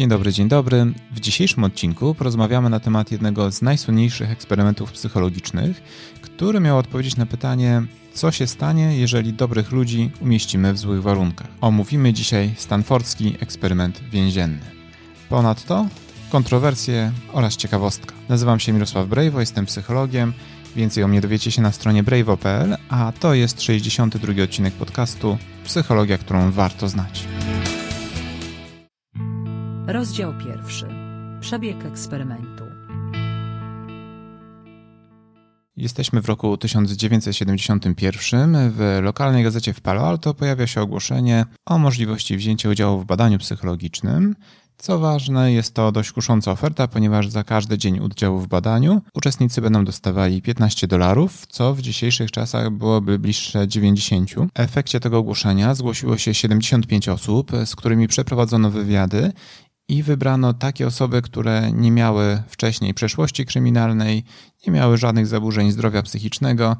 Dzień dobry, dzień dobry. W dzisiejszym odcinku porozmawiamy na temat jednego z najsłynniejszych eksperymentów psychologicznych, który miał odpowiedzieć na pytanie, co się stanie, jeżeli dobrych ludzi umieścimy w złych warunkach. Omówimy dzisiaj stanfordzki eksperyment więzienny. Ponadto kontrowersje oraz ciekawostka. Nazywam się Mirosław Brejwo, jestem psychologiem. Więcej o mnie dowiecie się na stronie brejwo.pl, a to jest 62 odcinek podcastu Psychologia, którą warto znać. Rozdział pierwszy. Przebieg eksperymentu. Jesteśmy w roku 1971. W lokalnej gazecie w Palo Alto pojawia się ogłoszenie o możliwości wzięcia udziału w badaniu psychologicznym. Co ważne, jest to dość kusząca oferta, ponieważ za każdy dzień udziału w badaniu uczestnicy będą dostawali 15 dolarów, co w dzisiejszych czasach byłoby bliższe 90. W efekcie tego ogłoszenia zgłosiło się 75 osób, z którymi przeprowadzono wywiady i wybrano takie osoby, które nie miały wcześniej przeszłości kryminalnej, nie miały żadnych zaburzeń zdrowia psychicznego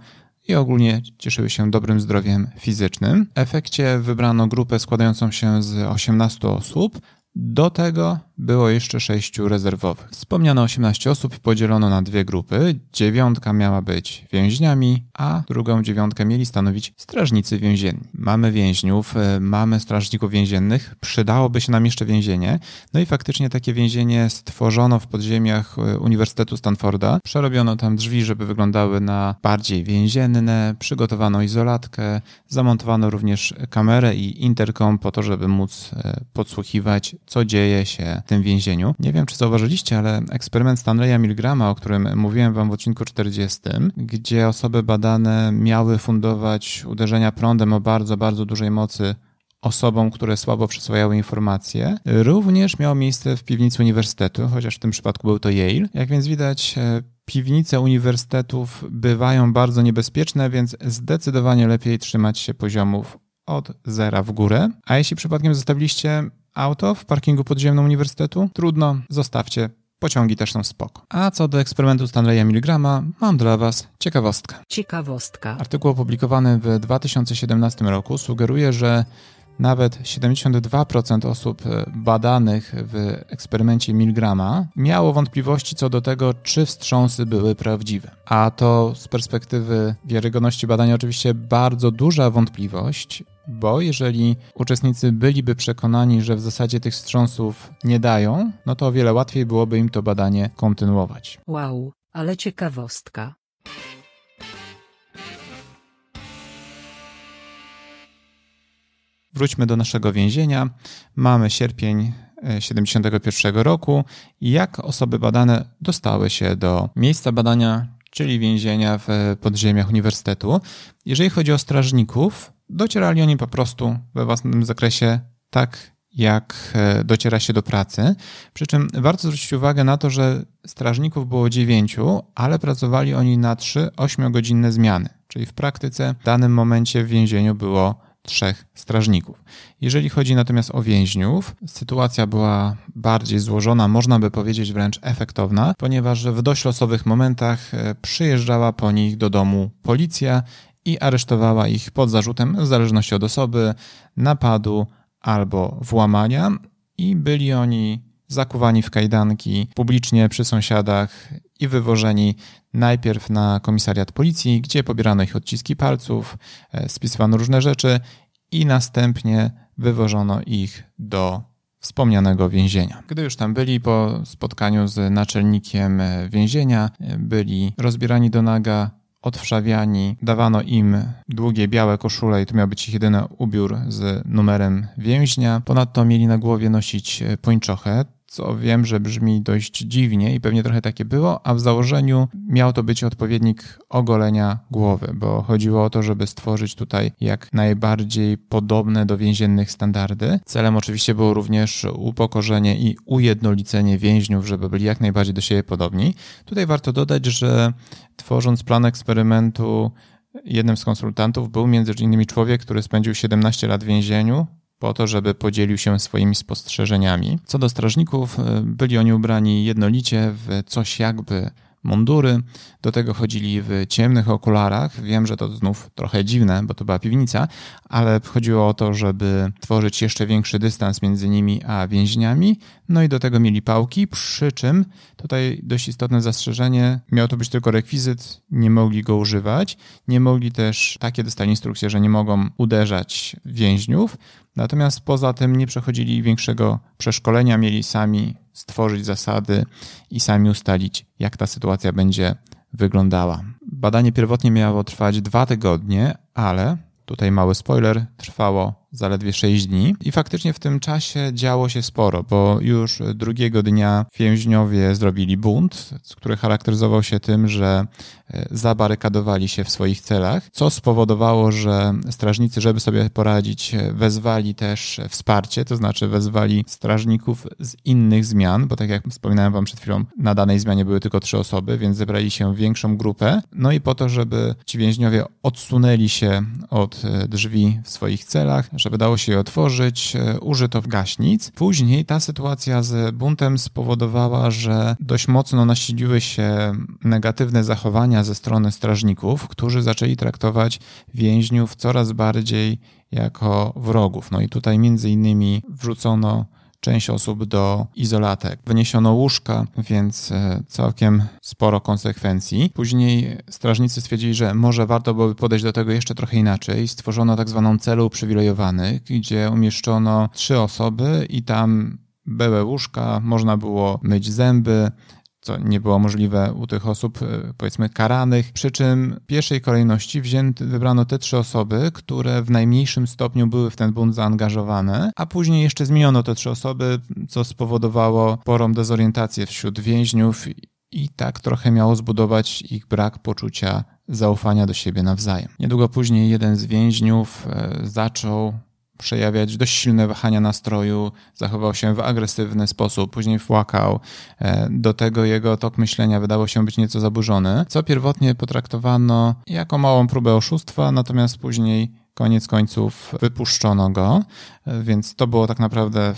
i ogólnie cieszyły się dobrym zdrowiem fizycznym. W efekcie wybrano grupę składającą się z 18 osób. Do tego było jeszcze sześciu rezerwowych. Wspomniane 18 osób podzielono na dwie grupy. Dziewiątka miała być więźniami, a drugą dziewiątkę mieli stanowić strażnicy więzienni. Mamy więźniów, e, mamy strażników więziennych, przydałoby się nam jeszcze więzienie. No i faktycznie takie więzienie stworzono w podziemiach e, Uniwersytetu Stanforda. Przerobiono tam drzwi, żeby wyglądały na bardziej więzienne, przygotowano izolatkę, zamontowano również kamerę i interkom po to, żeby móc e, podsłuchiwać, co dzieje się tym więzieniu. Nie wiem, czy zauważyliście, ale eksperyment Stanleya Milgrama, o którym mówiłem wam w odcinku 40, gdzie osoby badane miały fundować uderzenia prądem o bardzo, bardzo dużej mocy osobom, które słabo przyswajały informacje, również miało miejsce w piwnicy uniwersytetu, chociaż w tym przypadku był to Yale. Jak więc widać, e, piwnice uniwersytetów bywają bardzo niebezpieczne, więc zdecydowanie lepiej trzymać się poziomów od zera w górę. A jeśli przypadkiem zostawiliście auto w parkingu podziemnym uniwersytetu? Trudno, zostawcie. Pociągi też są spoko. A co do eksperymentu Stanleya Milgrama, mam dla Was ciekawostkę. Ciekawostka. Artykuł opublikowany w 2017 roku sugeruje, że nawet 72% osób badanych w eksperymencie Milgrama miało wątpliwości co do tego, czy wstrząsy były prawdziwe. A to z perspektywy wiarygodności badania oczywiście bardzo duża wątpliwość, bo jeżeli uczestnicy byliby przekonani, że w zasadzie tych wstrząsów nie dają, no to o wiele łatwiej byłoby im to badanie kontynuować. Wow, ale ciekawostka. Wróćmy do naszego więzienia. Mamy sierpień 71 roku i jak osoby badane dostały się do miejsca badania, czyli więzienia w podziemiach uniwersytetu. Jeżeli chodzi o strażników, docierali oni po prostu we własnym zakresie tak, jak e, dociera się do pracy. Przy czym warto zwrócić uwagę na to, że strażników było dziewięciu, ale pracowali oni na trzy ośmiogodzinne zmiany. Czyli w praktyce w danym momencie w więzieniu było trzech strażników. Jeżeli chodzi natomiast o więźniów, sytuacja była bardziej złożona, można by powiedzieć wręcz efektowna, ponieważ w dość losowych momentach e, przyjeżdżała po nich do domu policja i aresztowała ich pod zarzutem, w zależności od osoby, napadu albo włamania i byli oni zakuwani w kajdanki publicznie przy sąsiadach i wywożeni najpierw na komisariat policji, gdzie pobierano ich odciski palców, e, spisywano różne rzeczy i następnie wywożono ich do wspomnianego więzienia. Gdy już tam byli po spotkaniu z naczelnikiem e, więzienia, e, byli rozbierani do naga, odwszawiani, dawano im długie białe koszule i to miał być ich jedyny ubiór z numerem więźnia. Ponadto mieli na głowie nosić pończochę, co wiem, że brzmi dość dziwnie i pewnie trochę takie było, a w założeniu miał to być odpowiednik ogolenia głowy, bo chodziło o to, żeby stworzyć tutaj jak najbardziej podobne do więziennych standardy. Celem oczywiście było również upokorzenie i ujednolicenie więźniów, żeby byli jak najbardziej do siebie podobni. Tutaj warto dodać, że tworząc plan eksperymentu, jednym z konsultantów był między innymi człowiek, który spędził 17 lat w więzieniu, po to, żeby podzielił się swoimi spostrzeżeniami. Co do strażników, e, byli oni ubrani jednolicie w coś jakby mundury. Do tego chodzili w ciemnych okularach. Wiem, że to znów trochę dziwne, bo to była piwnica, ale chodziło o to, żeby tworzyć jeszcze większy dystans między nimi a więźniami. No i do tego mieli pałki, przy czym tutaj dość istotne zastrzeżenie, miał to być tylko rekwizyt, nie mogli go używać, nie mogli też, takie dostali instrukcje, że nie mogą uderzać więźniów, natomiast poza tym nie przechodzili większego przeszkolenia, mieli sami stworzyć zasady i sami ustalić, jak ta sytuacja będzie wyglądała. Badanie pierwotnie miało trwać dwa tygodnie, ale tutaj mały spoiler, trwało zaledwie 6 dni. I faktycznie w tym czasie działo się sporo, bo już drugiego dnia więźniowie zrobili bunt, który charakteryzował się tym, że e, zabarykadowali się w swoich celach, co spowodowało, że strażnicy, żeby sobie poradzić, e, wezwali też wsparcie, to znaczy wezwali strażników z innych zmian, bo tak jak wspominałem wam przed chwilą, na danej zmianie były tylko trzy osoby, więc zebrali się większą grupę. No i po to, żeby ci więźniowie odsunęli się od e, drzwi w swoich celach, żeby dało się je otworzyć, e, użyto gaśnic. Później ta sytuacja z buntem spowodowała, że dość mocno nasiliły się negatywne zachowania ze strony strażników, którzy zaczęli traktować więźniów coraz bardziej jako wrogów. No i tutaj między innymi wrzucono część osób do izolatek. Wyniesiono łóżka, więc e, całkiem sporo konsekwencji. Później strażnicy stwierdzili, że może warto byłoby podejść do tego jeszcze trochę inaczej. Stworzono tak zwaną celę uprzywilejowanych, gdzie umieszczono trzy osoby i tam były łóżka, można było myć zęby, co nie było możliwe u tych osób, e, powiedzmy, karanych. Przy czym w pierwszej kolejności wzięto, wybrano te trzy osoby, które w najmniejszym stopniu były w ten bunt zaangażowane, a później jeszcze zmieniono te trzy osoby, co spowodowało sporą dezorientację wśród więźniów i tak trochę miało zbudować ich brak poczucia zaufania do siebie nawzajem. Niedługo później jeden z więźniów e, zaczął przejawiać dość silne wahania nastroju, zachował się w agresywny sposób, później płakał. E, do tego jego tok myślenia wydało się być nieco zaburzony, co pierwotnie potraktowano jako małą próbę oszustwa, natomiast później koniec końców wypuszczono go, więc to było tak naprawdę,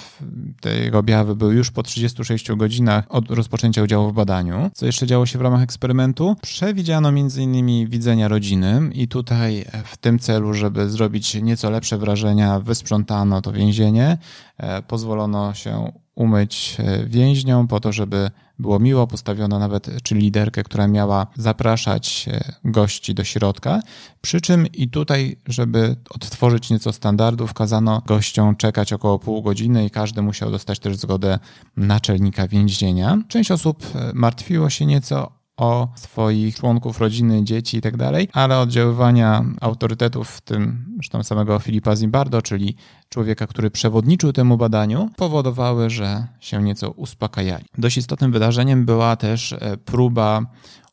te jego objawy były już po 36 godzinach od rozpoczęcia udziału w badaniu. Co jeszcze działo się w ramach eksperymentu? Przewidziano m.in. widzenia rodziny i tutaj w tym celu, żeby zrobić nieco lepsze wrażenia, wysprzątano to więzienie, e, pozwolono się umyć e, więźniom po to, żeby było miło. Postawiono nawet czy liderkę, która miała zapraszać e, gości do środka. Przy czym i tutaj, żeby odtworzyć nieco standardów, kazano gościom czekać około pół godziny i każdy musiał dostać też zgodę naczelnika więzienia. Część osób e, martwiło się nieco o swoich członków rodziny, dzieci i tak ale oddziaływania autorytetów, w tym zresztą samego Filipa Zimbardo, czyli człowieka, który przewodniczył temu badaniu, powodowały, że się nieco uspokajali. Dość istotnym wydarzeniem była też e, próba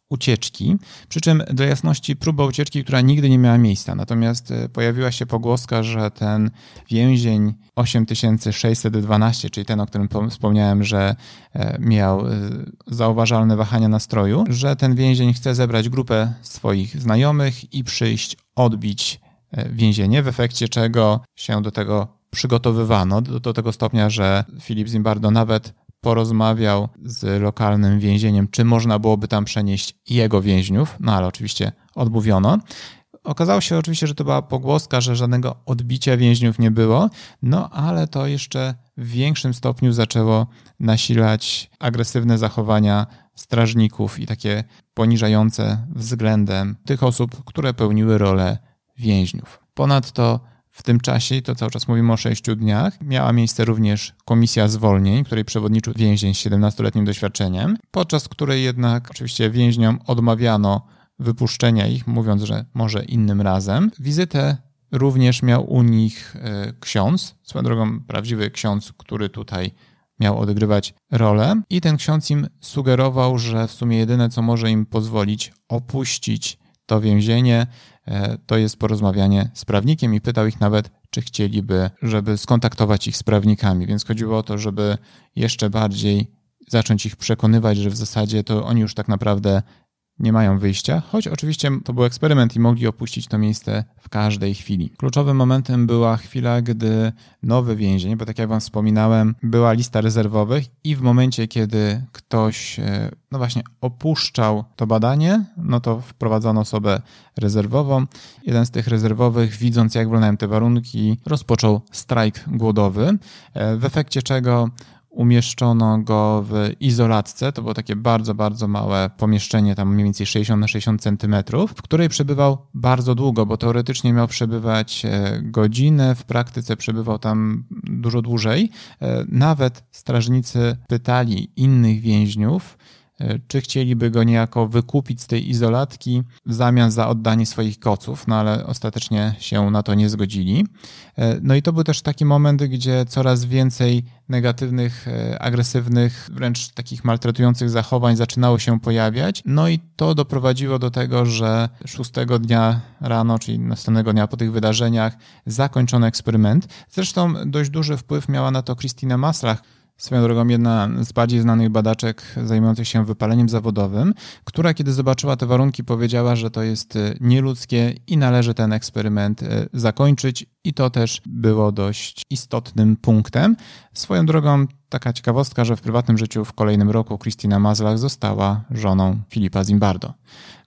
ucieczki. Przy czym dla jasności próba ucieczki, która nigdy nie miała miejsca. Natomiast e, pojawiła się pogłoska, że ten więzień 8612, czyli ten, o którym wspomniałem, że e, miał e, zauważalne wahania nastroju, że ten więzień chce zebrać grupę swoich znajomych i przyjść odbić więzienie, w efekcie czego się do tego przygotowywano do, do tego stopnia, że Filip Zimbardo nawet porozmawiał z lokalnym więzieniem, czy można byłoby tam przenieść jego więźniów, no ale oczywiście odmówiono. Okazało się oczywiście, że to była pogłoska, że żadnego odbicia więźniów nie było, no ale to jeszcze w większym stopniu zaczęło nasilać agresywne zachowania strażników i takie poniżające względem tych osób, które pełniły rolę więźniów. Ponadto w tym czasie, to cały czas mówimy o sześciu dniach, miała miejsce również komisja zwolnień, której przewodniczył więzień z 17-letnim doświadczeniem, podczas której jednak oczywiście więźniom odmawiano wypuszczenia ich, mówiąc, że może innym razem. Wizytę również miał u nich e, ksiądz, swoją drogą prawdziwy ksiądz, który tutaj miał odgrywać rolę i ten ksiądz im sugerował, że w sumie jedyne, co może im pozwolić opuścić to więzienie, to jest porozmawianie z prawnikiem i pytał ich nawet, czy chcieliby, żeby skontaktować ich z prawnikami. Więc chodziło o to, żeby jeszcze bardziej zacząć ich przekonywać, że w zasadzie to oni już tak naprawdę nie mają wyjścia, choć oczywiście to był eksperyment i mogli opuścić to miejsce w każdej chwili. Kluczowym momentem była chwila, gdy nowy więzień, bo tak jak Wam wspominałem, była lista rezerwowych i w momencie, kiedy ktoś e, no właśnie opuszczał to badanie, no to wprowadzono osobę rezerwową. Jeden z tych rezerwowych, widząc jak wyglądają te warunki, rozpoczął strajk głodowy, e, w efekcie czego umieszczono go w izolatce. To było takie bardzo, bardzo małe pomieszczenie, tam mniej więcej 60 na 60 centymetrów, w której przebywał bardzo długo, bo teoretycznie miał przebywać e, godzinę, w praktyce przebywał tam dużo dłużej. E, nawet strażnicy pytali innych więźniów, czy chcieliby go niejako wykupić z tej izolatki w zamian za oddanie swoich koców, no ale ostatecznie się na to nie zgodzili. E, no i to był też taki moment, gdzie coraz więcej negatywnych, e, agresywnych, wręcz takich maltretujących zachowań zaczynało się pojawiać. No i to doprowadziło do tego, że szóstego dnia rano, czyli następnego dnia po tych wydarzeniach, zakończono eksperyment. Zresztą dość duży wpływ miała na to Christina Maslach, Swoją drogą jedna z bardziej znanych badaczek zajmujących się wypaleniem zawodowym, która kiedy zobaczyła te warunki powiedziała, że to jest e, nieludzkie i należy ten eksperyment e, zakończyć i to też było dość istotnym punktem. Swoją drogą taka ciekawostka, że w prywatnym życiu w kolejnym roku Christina Mazlach została żoną Filipa Zimbardo,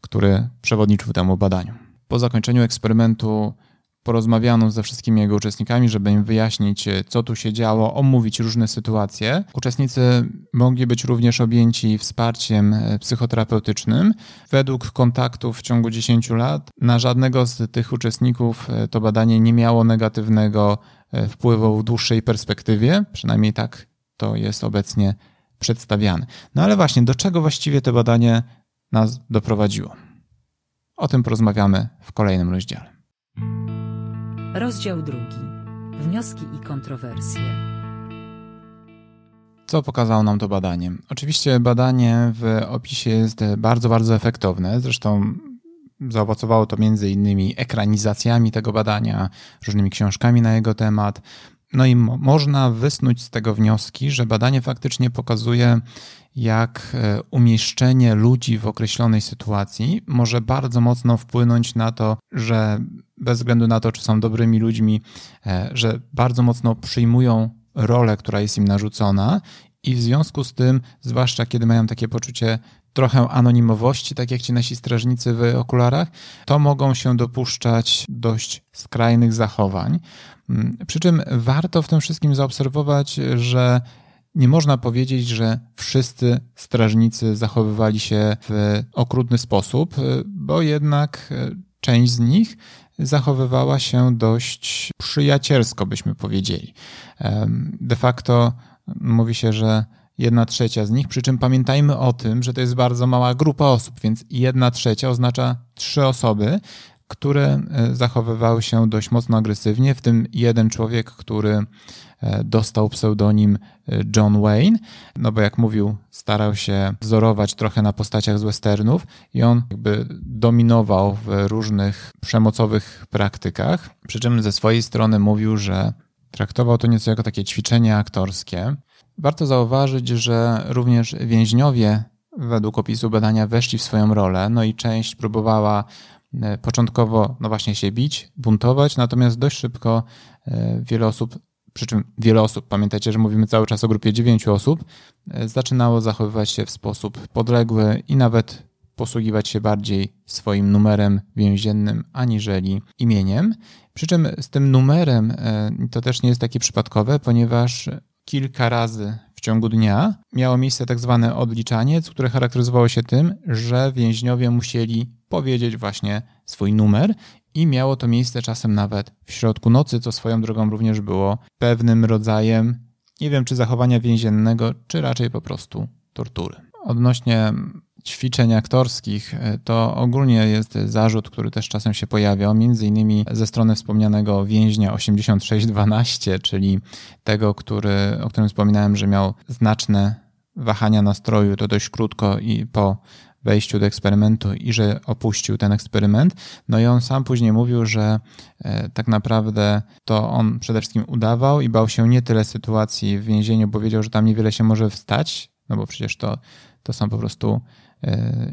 który przewodniczył temu badaniu. Po zakończeniu eksperymentu porozmawiano ze wszystkimi jego uczestnikami, żeby im wyjaśnić, e, co tu się działo, omówić różne sytuacje. Uczestnicy mogli być również objęci wsparciem e, psychoterapeutycznym. Według kontaktów w ciągu 10 lat na żadnego z tych uczestników e, to badanie nie miało negatywnego wpływu w dłuższej perspektywie, przynajmniej tak to jest obecnie przedstawiane. No ale właśnie, do czego właściwie to badanie nas doprowadziło? O tym porozmawiamy w kolejnym rozdziale. Rozdział drugi. Wnioski i kontrowersje. Co pokazało nam to badanie? Oczywiście badanie w opisie jest bardzo, bardzo efektowne. Zresztą zaowocowało to między innymi ekranizacjami tego badania, różnymi książkami na jego temat. No i mo można wysnuć z tego wnioski, że badanie faktycznie pokazuje, jak e, umieszczenie ludzi w określonej sytuacji może bardzo mocno wpłynąć na to, że bez względu na to, czy są dobrymi ludźmi, e, że bardzo mocno przyjmują rolę, która jest im narzucona, i w związku z tym, zwłaszcza kiedy mają takie poczucie trochę anonimowości, tak jak ci nasi strażnicy w okularach, to mogą się dopuszczać dość skrajnych zachowań. Mm, przy czym warto w tym wszystkim zaobserwować, że nie można powiedzieć, że wszyscy strażnicy zachowywali się w okrutny sposób, bo jednak część z nich zachowywała się dość przyjacielsko, byśmy powiedzieli. De facto mówi się, że jedna trzecia z nich, przy czym pamiętajmy o tym, że to jest bardzo mała grupa osób, więc jedna trzecia oznacza trzy osoby, które e, zachowywały się dość mocno agresywnie, w tym jeden człowiek, który e, dostał pseudonim e, John Wayne, no bo jak mówił, starał się wzorować trochę na postaciach z westernów i on jakby dominował w różnych przemocowych praktykach, przy czym ze swojej strony mówił, że traktował to nieco jako takie ćwiczenie aktorskie. Warto zauważyć, że również więźniowie według opisu badania weszli w swoją rolę, no i część próbowała E, początkowo, no właśnie się bić, buntować, natomiast dość szybko e, wiele osób, przy czym wiele osób, pamiętajcie, że mówimy cały czas o grupie dziewięciu osób, e, zaczynało zachowywać się w sposób podległy i nawet posługiwać się bardziej swoim numerem więziennym aniżeli imieniem. Przy czym z tym numerem to też nie jest takie przypadkowe, ponieważ kilka razy w ciągu dnia miało miejsce tak zwane odliczanie, które charakteryzowało się tym, że więźniowie musieli powiedzieć właśnie swój numer i miało to miejsce czasem nawet w środku nocy, co swoją drogą również było pewnym rodzajem, nie wiem czy zachowania więziennego, czy raczej po prostu tortury. Odnośnie ćwiczeń aktorskich, to ogólnie jest zarzut, który też czasem się pojawia, między innymi ze strony wspomnianego więźnia 8612, czyli tego, który, o którym wspominałem, że miał znaczne wahania nastroju, to dość krótko i po wejściu do eksperymentu i że opuścił ten eksperyment. No i on sam później mówił, że e, tak naprawdę to on przede wszystkim udawał i bał się nie tyle sytuacji w więzieniu, bo wiedział, że tam niewiele się może wstać, no bo przecież to, to są po prostu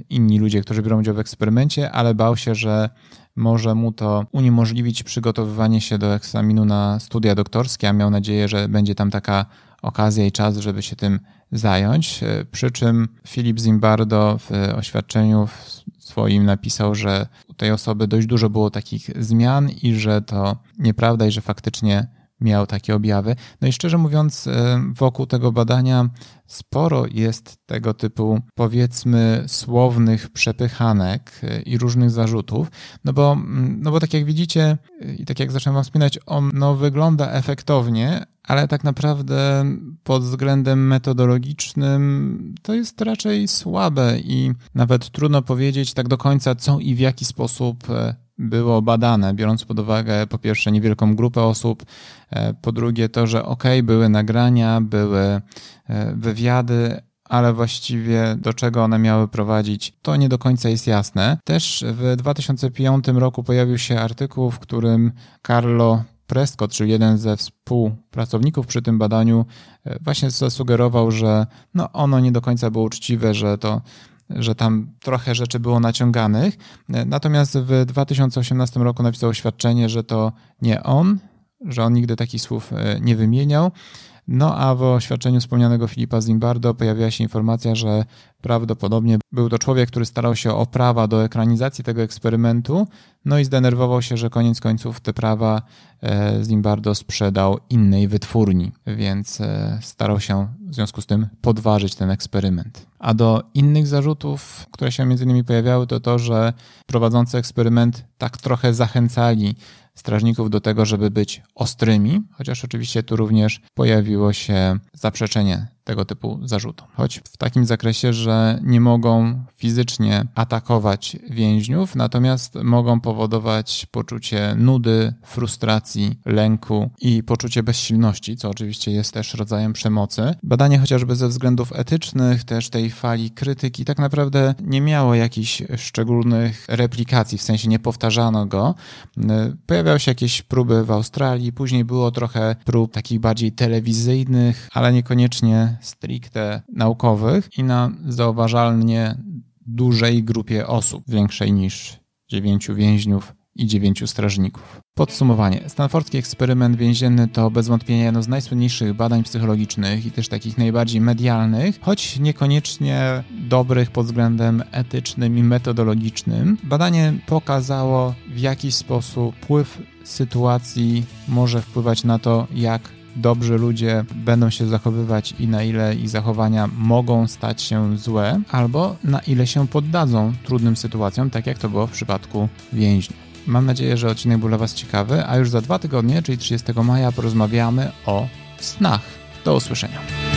inni ludzie, którzy biorą udział w eksperymencie, ale bał się, że może mu to uniemożliwić przygotowywanie się do egzaminu na studia doktorskie, a miał nadzieję, że będzie tam taka okazja i czas, żeby się tym zająć. Przy czym Filip Zimbardo w oświadczeniu swoim napisał, że u tej osoby dość dużo było takich zmian i że to nieprawda i że faktycznie miał takie objawy. No i szczerze mówiąc, e, wokół tego badania sporo jest tego typu, powiedzmy, słownych przepychanek e, i różnych zarzutów, no bo, mm, no bo tak jak widzicie i tak jak zacząłem wam wspominać, on no, wygląda efektownie, ale tak naprawdę pod względem metodologicznym to jest raczej słabe i nawet trudno powiedzieć tak do końca, co i w jaki sposób e, było badane, biorąc pod uwagę po pierwsze niewielką grupę osób, e, po drugie to, że ok, były nagrania, były e, wywiady, ale właściwie do czego one miały prowadzić, to nie do końca jest jasne. Też w 2005 roku pojawił się artykuł, w którym Carlo Prescott, czyli jeden ze współpracowników przy tym badaniu, e, właśnie zasugerował, że no ono nie do końca było uczciwe, że to że tam trochę rzeczy było naciąganych. Natomiast w 2018 roku napisał oświadczenie, że to nie on, że on nigdy takich słów e, nie wymieniał. No a w oświadczeniu wspomnianego Filipa Zimbardo pojawiła się informacja, że prawdopodobnie był to człowiek, który starał się o prawa do ekranizacji tego eksperymentu, no i zdenerwował się, że koniec końców te prawa e, Zimbardo sprzedał innej wytwórni, więc e, starał się w związku z tym podważyć ten eksperyment. A do innych zarzutów, które się między innymi pojawiały, to to, że prowadzący eksperyment tak trochę zachęcali strażników do tego, żeby być ostrymi, chociaż oczywiście tu również pojawiło się zaprzeczenie tego typu zarzutu. Choć w takim zakresie, że nie mogą fizycznie atakować więźniów, natomiast mogą powodować poczucie nudy, frustracji, lęku i poczucie bezsilności, co oczywiście jest też rodzajem przemocy. Badanie chociażby ze względów etycznych, też tej fali krytyki, tak naprawdę nie miało jakichś szczególnych replikacji, w sensie nie powtarzano go. Pojawiały się jakieś próby w Australii, później było trochę prób takich bardziej telewizyjnych, ale niekoniecznie stricte naukowych i na zauważalnie dużej grupie osób, większej niż dziewięciu więźniów i dziewięciu strażników. Podsumowanie. Stanfordski eksperyment więzienny to bez wątpienia jedno z najsłynniejszych badań psychologicznych i też takich najbardziej medialnych, choć niekoniecznie dobrych pod względem etycznym i metodologicznym. Badanie pokazało, w jaki sposób wpływ sytuacji może wpływać na to, jak dobrzy ludzie będą się zachowywać i na ile ich zachowania mogą stać się złe, albo na ile się poddadzą trudnym sytuacjom, tak jak to było w przypadku więźniów. Mam nadzieję, że odcinek był dla Was ciekawy, a już za dwa tygodnie, czyli 30 maja, porozmawiamy o snach. Do usłyszenia.